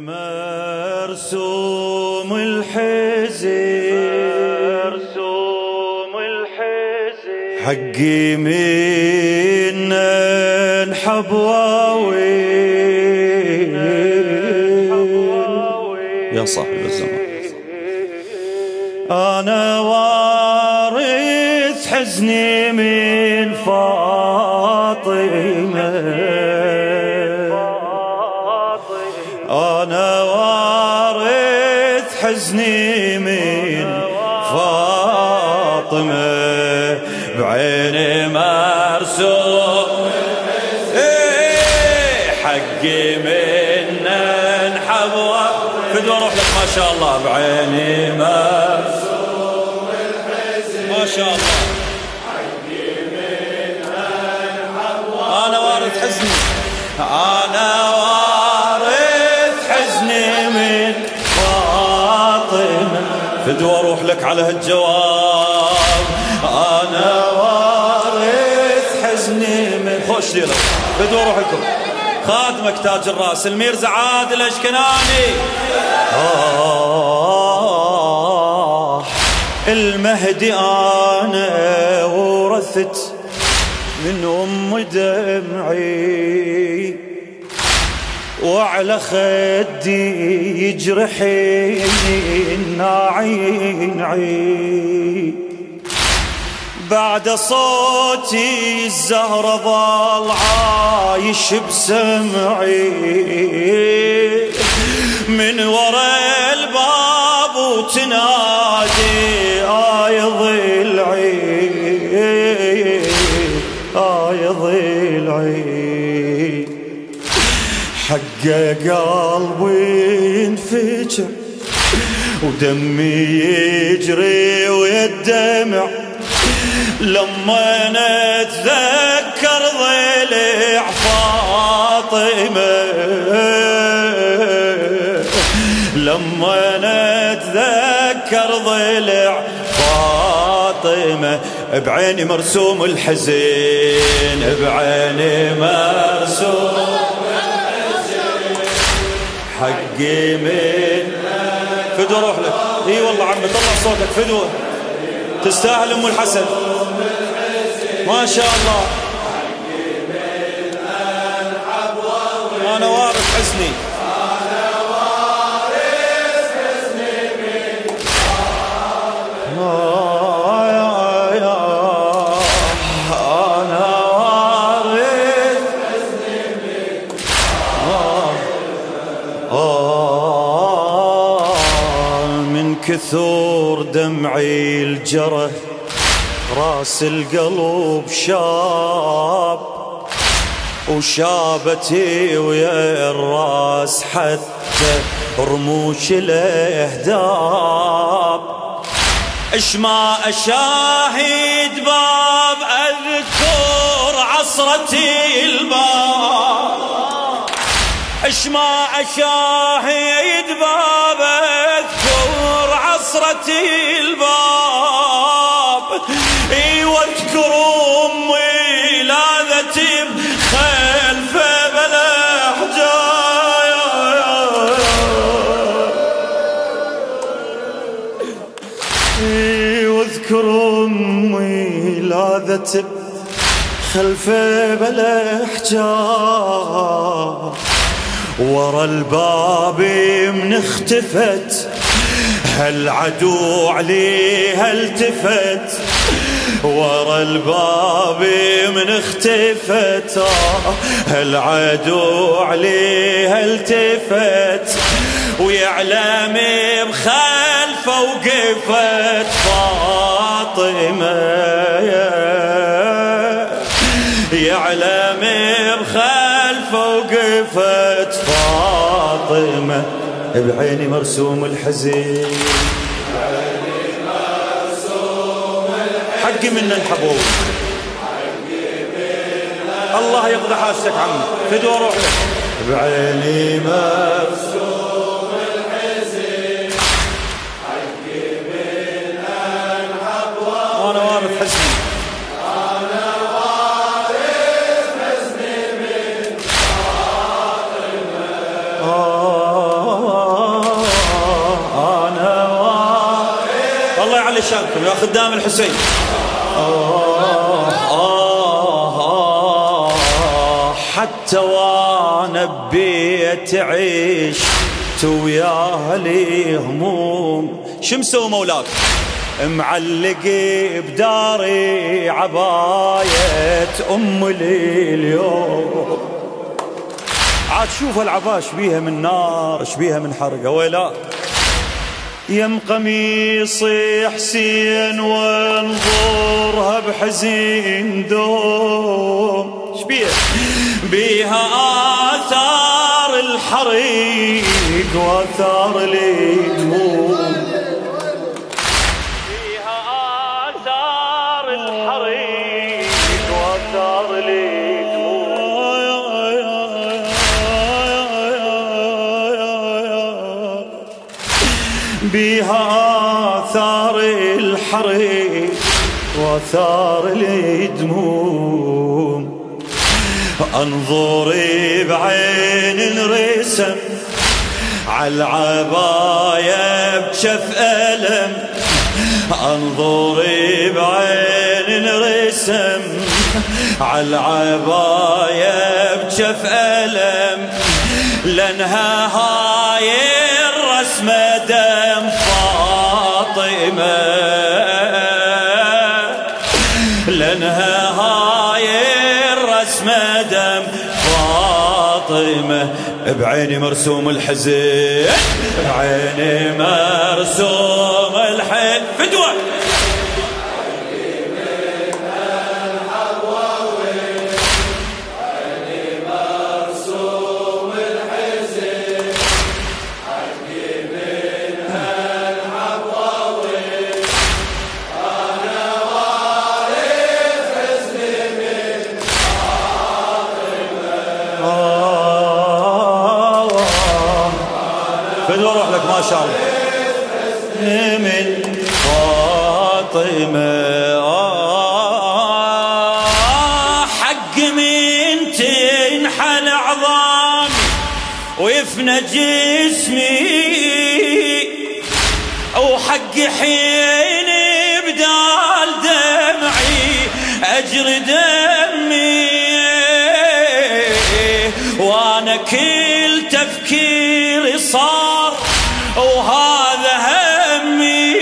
مرسوم الحزن مرسوم الحزن حقي من انحب يا صاحب الزمان. أنا وارث حزني من فاطمه أنا وارث حزني من فاطمة بعيني مرسوم. إيه، حقي من انحبوة فدوى روح لك ما شاء الله بعيني مرسوم. ما شاء الله. أنا وارث حزني. أنا فدوى أروح لك على هالجواب. أنا وارث حزني من خوش ليلة فدوى أروح لكم. خادمك تاج الراس الميرزا عادل الأشكناني. آه المهدي أنا ورثت من أم دمعي. وعلى خدي يجرحين عين عين. بعد صوتي الزهرة ظل عايش بسمعي من ورا الباب وتنادي قلبي انفجر ودمي يجري ويدمع. لما نتذكر ضلع فاطمة لما نتذكر ضلع فاطمة بعيني مرسوم الحزين بعيني مرسوم حقي من فدوة روح لك إي والله عمي طلع صوتك فدوة تستاهل أم الحسن. ما شاء الله. كثور دمعي الجرح راس القلب شاب وشابتي ويا الراس حتى رموش الاهداب اش ما أشاهد باب أذكر عصرتي الباب. اش ما أشاهد باب أذكر عصرتي الباب. إي واذكر أمي لاذتي خلف بلا إي واذكر أمي لاذت خلف بلا حجاب ورا الباب من اختفت هالعدو عليها التفت ورا الباب من اختفت. هالعدو عليها التفت ويعلم بخلفه وقفت. يعلم بعيني مرسوم الحزين. حقي من الحبوب الله يقضي حاجتك عمي. فدوى روح لك بعيني مرسوم خدام الحسين. آه آه آه حتى وأنا ببيت عيش وياها لي هموم. شو مسوي مولاك؟ معلق بداري عباية أم لي اليوم عاد شوف العباش بيها من نار شبيها من حرقة ولا يم قميصي حسين وانظرها بحزين دوم. شبيها بيها آثار الحريق وآثار الدموم بيها آثار الحريق وآثار الدموم انظري بعين رسم عالعباية بشف ألم. انظري بعين رسم عالعباية بشف ألم. لأنها هاي بعيني مرسوم الحزن بعيني مرسوم شاء الله. من فاطمة آه حق من تنحل عظامي ويفنى جسمي. وحق حين بدال دمعي أجر دمي. وأنا كل تفكيري صار وهذا همي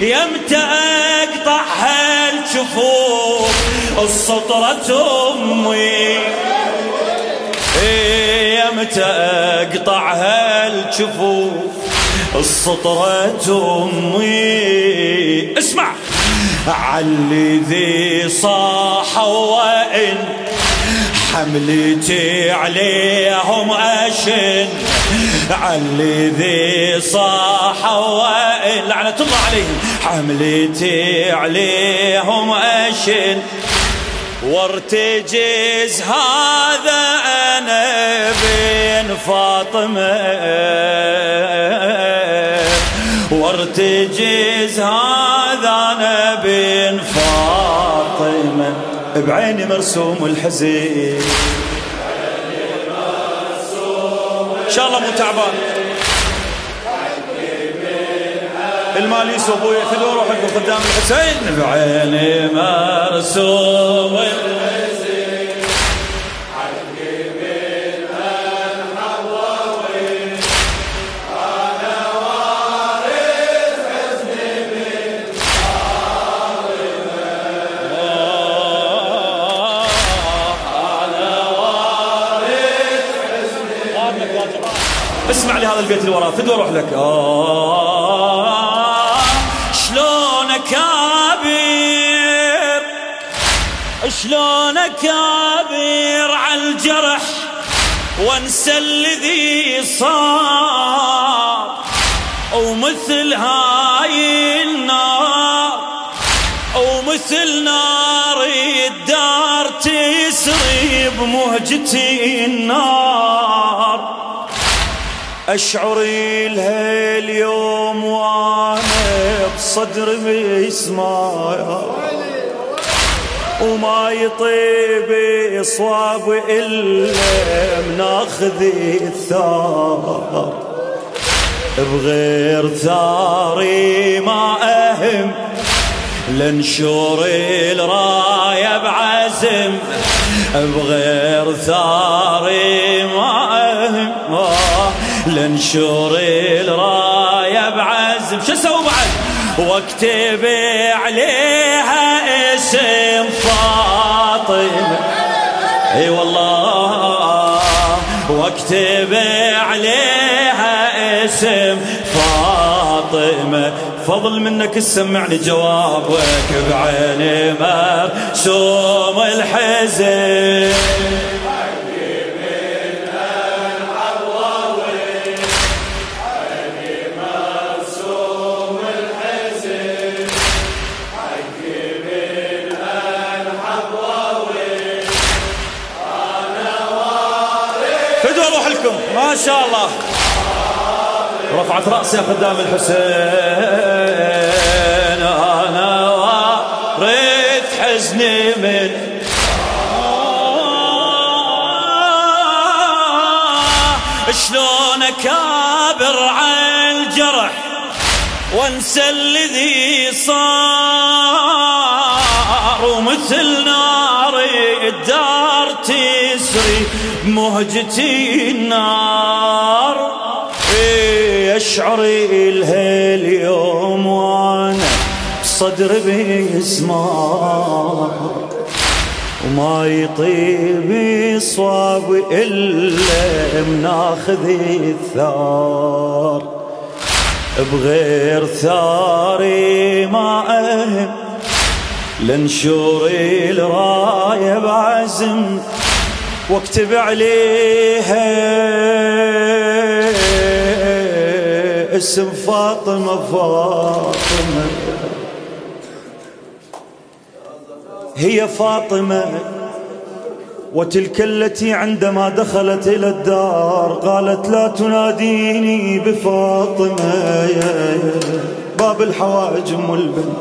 يمتى اقطع هالجفوف السطرة أمي. يمتى اقطع هالجفوف السطرة أمي. اسمع. علي ذي صاح وإن حملتي عليهم أشن علي ذي صاح لعنة الله عليهم حملتي عليهم أشن وارتجز هذا أنا بين فاطمة. وارتجز هذا أنا بين فاطمة بعيني مرسوم الحزين. إن شاء الله مو تعبان. المال يسوى ابويا خذوا روحك قدام الحسين. بعيني مرسوم الحزين. اسمع لي هذا البيت اللي وراه فدوى أروح لك. آه شلون كابر شلون كابر على الجرح؟ وانسى الذي صار. ومثل هاي النار ومثل نار الدار تسري بمهجتي النار. أشعر لها اليوم وأنا بصدر مسمايا وما يطيب صواب إلا مناخذ الثار. بغير ثاري ما أهم لنشور الراية بعزم. بغير ثاري ما لنشور الراية بعزم شو أسوي بعد؟ واكتب عليها اسم فاطمة. اي والله. واكتب عليها اسم فاطمة. فضل منك تسمعني جوابك بعيني مرسوم الحزن. ما شاء الله. رفعت رأسي يا خدام الحسين. أنا وريت حزني من شلون اكابر عن الجرح؟ وانسى الذي صار ومثل نار الدار بمهجتي النار. أشعر الها اليوم وأنا صدر بيسمار. وما يطيب صواب إلا مناخذ الثار. بغير ثاري ما أهم. لنشور الراية بعزم. واكتب عليها اسم فاطمة فاطمة. هي فاطمة وتلك التي عندما دخلت إلى الدار قالت لا تناديني بفاطمة يا باب الحوائج أم البن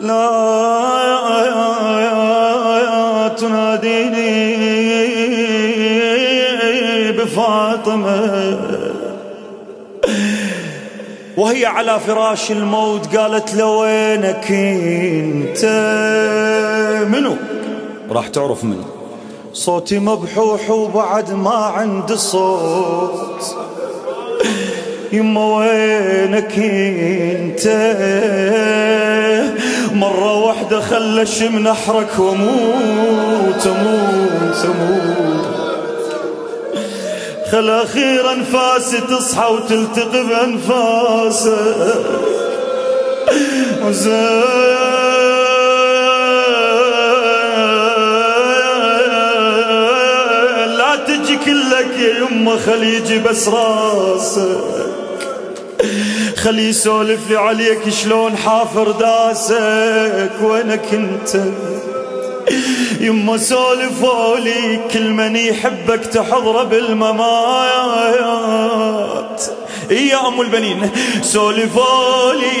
لا تناديني بفاطمة. وهي على فراش الموت قالت لوينك انت؟ منو؟ راح تعرف منو صوتي مبحوح وبعد ما عندي صوت. يما وينك انت؟ مرة واحدة خلش من أحرك وأموت أموت أموت. خل أخيرا أنفاسي تصحى وتلتقي بانفاسك لا تجي كلك يا يمه خلي يجي بس راسك. خلي يسولف لي عليك شلون حافر داسك وينك انت يما سولفولي كل من يحبك تحضره بالممايات يا أم البنين. سولفولي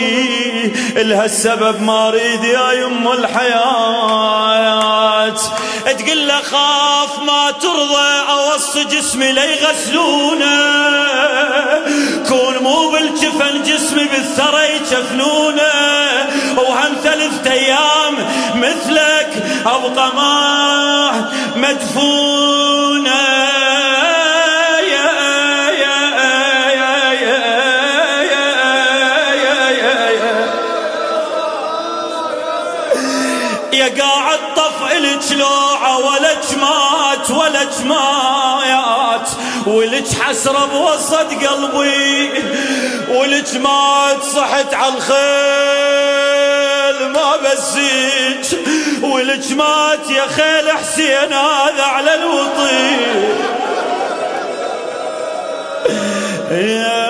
إلها السبب ما أريد يا يم الحياة. تقول له خاف ما ترضى اوص جسمي ليغسلونه كون مو بالجفن جسمي بالثرى يجفنونه. وهم ثلاثة أيام مثلك أبقى ما مدفونه ولج حسرة بوسط قلبي ولج مات صحت على الخيل ما بسيت ولج مات يا خيل حسين هذا على الوطين يا